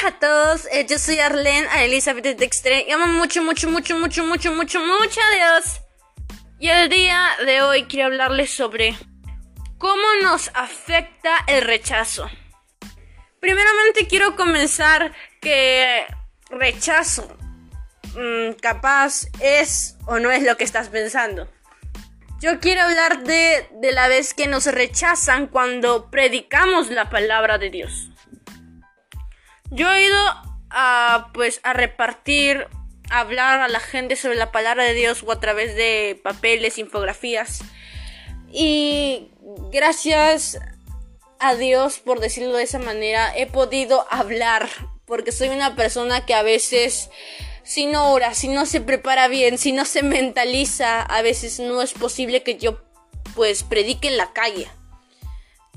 días a todos, eh, yo soy Arlene a Elizabeth Dextre y amo mucho, mucho, mucho, mucho, mucho, mucho, mucho a Dios. Y el día de hoy quiero hablarles sobre cómo nos afecta el rechazo. Primeramente quiero comenzar que rechazo mm, capaz es o no es lo que estás pensando. Yo quiero hablar de, de la vez que nos rechazan cuando predicamos la palabra de Dios. Yo he ido a pues a repartir, a hablar a la gente sobre la palabra de Dios o a través de papeles, infografías. Y gracias a Dios, por decirlo de esa manera, he podido hablar. Porque soy una persona que a veces, si no ora, si no se prepara bien, si no se mentaliza, a veces no es posible que yo pues predique en la calle.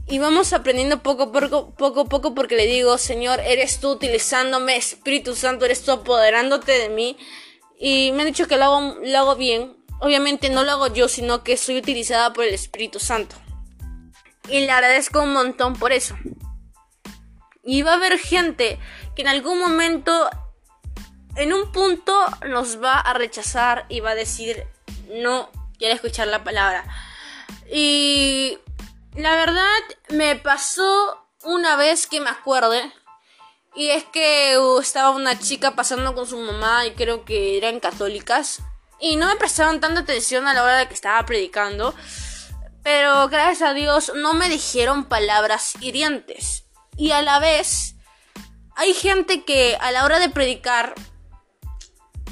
Y vamos aprendiendo poco a poco, poco a poco, porque le digo, Señor, eres tú utilizándome, Espíritu Santo, eres tú apoderándote de mí. Y me han dicho que lo hago, lo hago bien. Obviamente no lo hago yo, sino que soy utilizada por el Espíritu Santo. Y le agradezco un montón por eso. Y va a haber gente que en algún momento, en un punto, nos va a rechazar y va a decir, no quiere escuchar la palabra. Y la verdad me pasó una vez que me acuerde. Y es que uh, estaba una chica pasando con su mamá y creo que eran católicas. Y no me prestaban tanta atención a la hora de que estaba predicando. Pero gracias a Dios no me dijeron palabras hirientes. Y a la vez hay gente que a la hora de predicar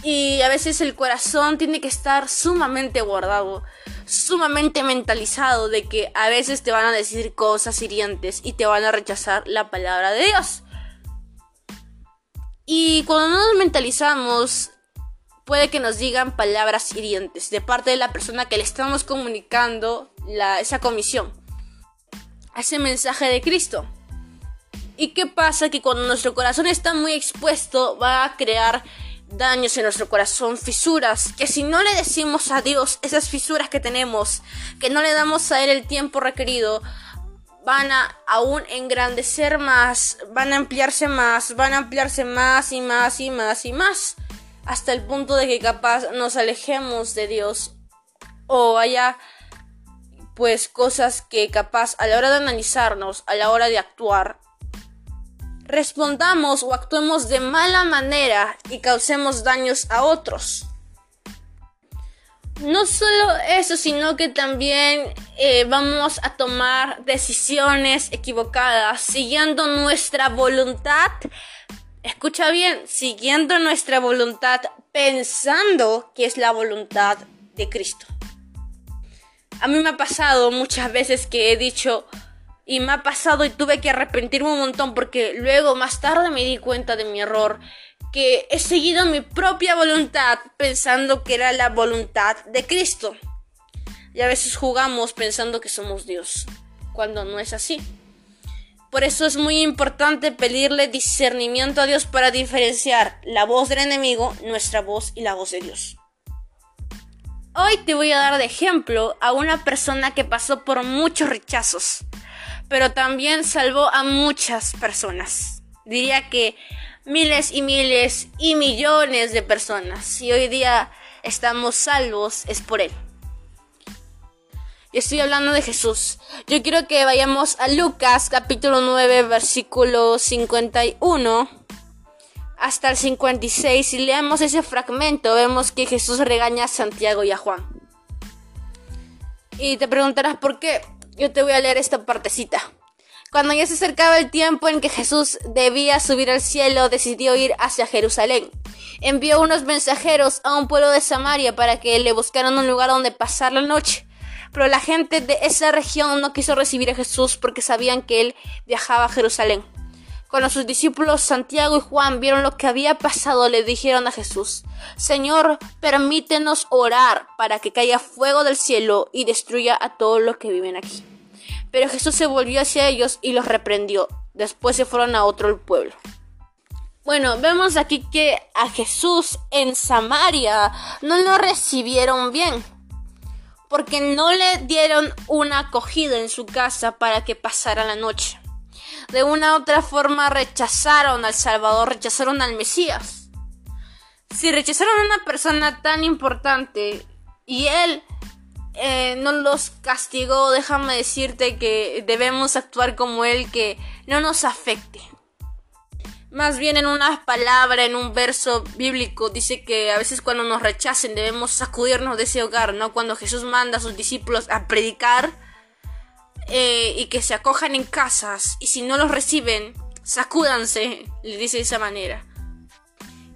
y a veces el corazón tiene que estar sumamente guardado sumamente mentalizado de que a veces te van a decir cosas hirientes y te van a rechazar la palabra de Dios. Y cuando no nos mentalizamos, puede que nos digan palabras hirientes de parte de la persona que le estamos comunicando la, esa comisión, ese mensaje de Cristo. ¿Y qué pasa? Que cuando nuestro corazón está muy expuesto, va a crear daños en nuestro corazón, fisuras, que si no le decimos a Dios esas fisuras que tenemos, que no le damos a Él el tiempo requerido, van a aún engrandecer más, van a ampliarse más, van a ampliarse más y más y más y más, hasta el punto de que capaz nos alejemos de Dios. O haya pues cosas que capaz a la hora de analizarnos, a la hora de actuar, respondamos o actuemos de mala manera y causemos daños a otros. No solo eso, sino que también eh, vamos a tomar decisiones equivocadas siguiendo nuestra voluntad. Escucha bien, siguiendo nuestra voluntad pensando que es la voluntad de Cristo. A mí me ha pasado muchas veces que he dicho, y me ha pasado y tuve que arrepentirme un montón porque luego más tarde me di cuenta de mi error, que he seguido mi propia voluntad pensando que era la voluntad de Cristo. Y a veces jugamos pensando que somos Dios, cuando no es así. Por eso es muy importante pedirle discernimiento a Dios para diferenciar la voz del enemigo, nuestra voz y la voz de Dios. Hoy te voy a dar de ejemplo a una persona que pasó por muchos rechazos pero también salvó a muchas personas. Diría que miles y miles y millones de personas. Y hoy día estamos salvos es por Él. Y estoy hablando de Jesús. Yo quiero que vayamos a Lucas capítulo 9 versículo 51 hasta el 56 y leamos ese fragmento. Vemos que Jesús regaña a Santiago y a Juan. Y te preguntarás por qué. Yo te voy a leer esta partecita. Cuando ya se acercaba el tiempo en que Jesús debía subir al cielo, decidió ir hacia Jerusalén. Envió unos mensajeros a un pueblo de Samaria para que le buscaran un lugar donde pasar la noche. Pero la gente de esa región no quiso recibir a Jesús porque sabían que él viajaba a Jerusalén. Cuando sus discípulos Santiago y Juan vieron lo que había pasado, le dijeron a Jesús, Señor, permítenos orar para que caiga fuego del cielo y destruya a todos los que viven aquí. Pero Jesús se volvió hacia ellos y los reprendió. Después se fueron a otro pueblo. Bueno, vemos aquí que a Jesús en Samaria no lo recibieron bien. Porque no le dieron una acogida en su casa para que pasara la noche. De una u otra forma rechazaron al Salvador, rechazaron al Mesías. Si rechazaron a una persona tan importante y él eh, no los castigó, déjame decirte que debemos actuar como él, que no nos afecte. Más bien en una palabra, en un verso bíblico, dice que a veces cuando nos rechacen debemos sacudirnos de ese hogar, ¿no? Cuando Jesús manda a sus discípulos a predicar eh, y que se acojan en casas y si no los reciben, sacúdanse, le dice de esa manera.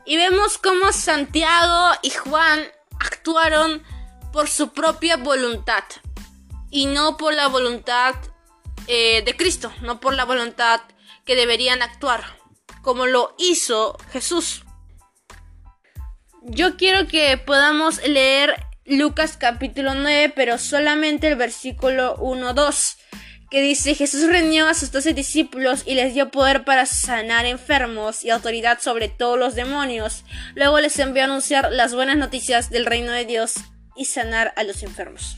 Y vemos cómo Santiago y Juan actuaron por su propia voluntad y no por la voluntad eh, de Cristo, no por la voluntad que deberían actuar como lo hizo Jesús. Yo quiero que podamos leer Lucas capítulo 9, pero solamente el versículo 1-2, que dice Jesús reunió a sus doce discípulos y les dio poder para sanar enfermos y autoridad sobre todos los demonios. Luego les envió a anunciar las buenas noticias del reino de Dios y sanar a los enfermos.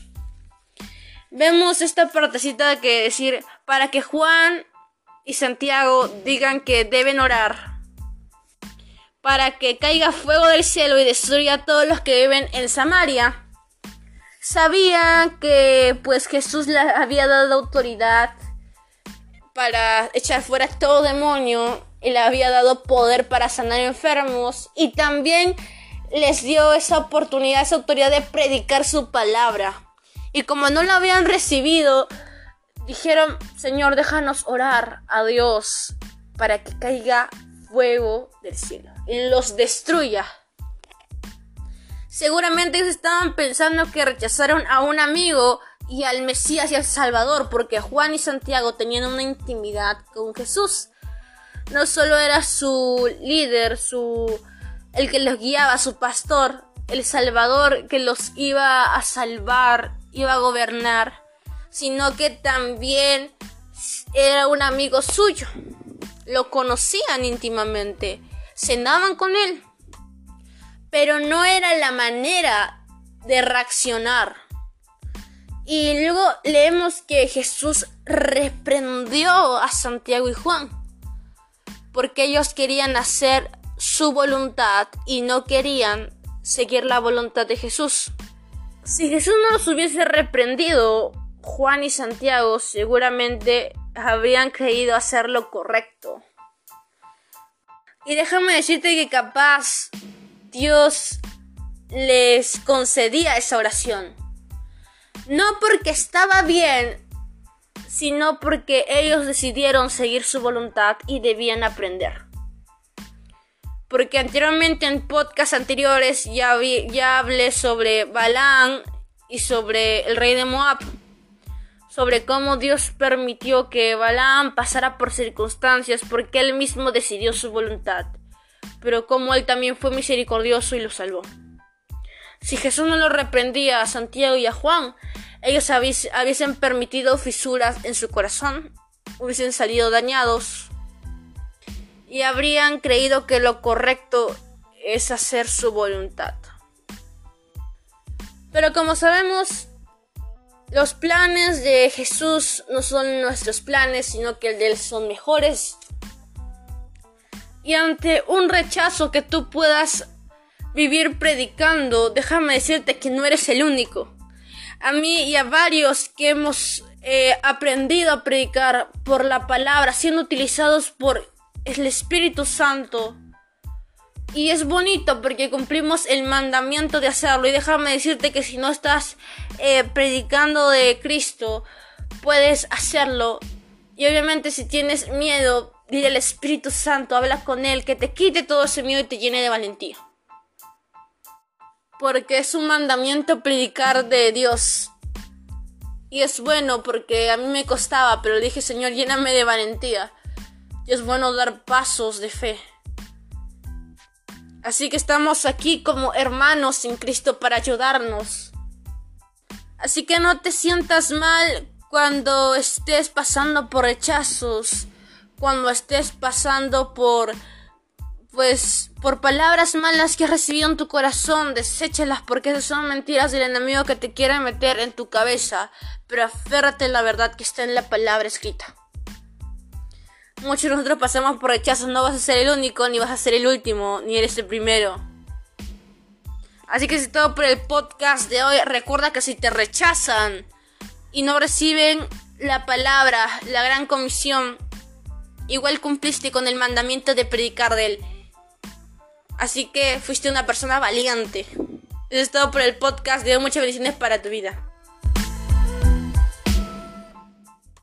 Vemos esta partecita que decir para que Juan y Santiago digan que deben orar para que caiga fuego del cielo y destruya a todos los que viven en Samaria. Sabía que pues Jesús le había dado autoridad para echar fuera todo demonio y le había dado poder para sanar enfermos y también les dio esa oportunidad, esa autoridad de predicar su palabra. Y como no la habían recibido, dijeron, Señor, déjanos orar a Dios para que caiga fuego del cielo y los destruya. Seguramente ellos estaban pensando que rechazaron a un amigo y al Mesías y al Salvador, porque Juan y Santiago tenían una intimidad con Jesús. No solo era su líder, su el que los guiaba, su pastor, el Salvador que los iba a salvar, iba a gobernar, sino que también era un amigo suyo. Lo conocían íntimamente, cenaban con él. Pero no era la manera de reaccionar. Y luego leemos que Jesús reprendió a Santiago y Juan. Porque ellos querían hacer su voluntad y no querían seguir la voluntad de Jesús. Si Jesús no los hubiese reprendido, Juan y Santiago seguramente habrían creído hacer lo correcto. Y déjame decirte que capaz Dios les concedía esa oración. No porque estaba bien, sino porque ellos decidieron seguir su voluntad y debían aprender. Porque anteriormente en podcasts anteriores ya, ya hablé sobre Balán y sobre el rey de Moab sobre cómo Dios permitió que Balaam pasara por circunstancias porque él mismo decidió su voluntad, pero como él también fue misericordioso y lo salvó. Si Jesús no lo reprendía a Santiago y a Juan, ellos hubiesen permitido fisuras en su corazón, hubiesen salido dañados y habrían creído que lo correcto es hacer su voluntad. Pero como sabemos, los planes de Jesús no son nuestros planes, sino que el de Él son mejores. Y ante un rechazo que tú puedas vivir predicando, déjame decirte que no eres el único. A mí y a varios que hemos eh, aprendido a predicar por la palabra, siendo utilizados por el Espíritu Santo, y es bonito porque cumplimos el mandamiento de hacerlo. Y déjame decirte que si no estás eh, predicando de Cristo, puedes hacerlo. Y obviamente si tienes miedo, dile al Espíritu Santo, habla con Él, que te quite todo ese miedo y te llene de valentía. Porque es un mandamiento predicar de Dios. Y es bueno porque a mí me costaba, pero dije, Señor, lléname de valentía. Y es bueno dar pasos de fe. Así que estamos aquí como hermanos en Cristo para ayudarnos. Así que no te sientas mal cuando estés pasando por rechazos, cuando estés pasando por pues por palabras malas que has recibido en tu corazón, deséchalas porque esas son mentiras del enemigo que te quiere meter en tu cabeza, pero aférrate a la verdad que está en la palabra escrita. muchos de nosotros pasamos por rechazos. No vas a ser el único, ni vas a ser el último, ni eres el primero. Así que es todo por el podcast de hoy. Recuerda que si te rechazan y no reciben la palabra, la gran comisión, igual cumpliste con el mandamiento de predicar de él. Así que fuiste una persona valiente. Eso es todo por el podcast. De muchas bendiciones para tu vida.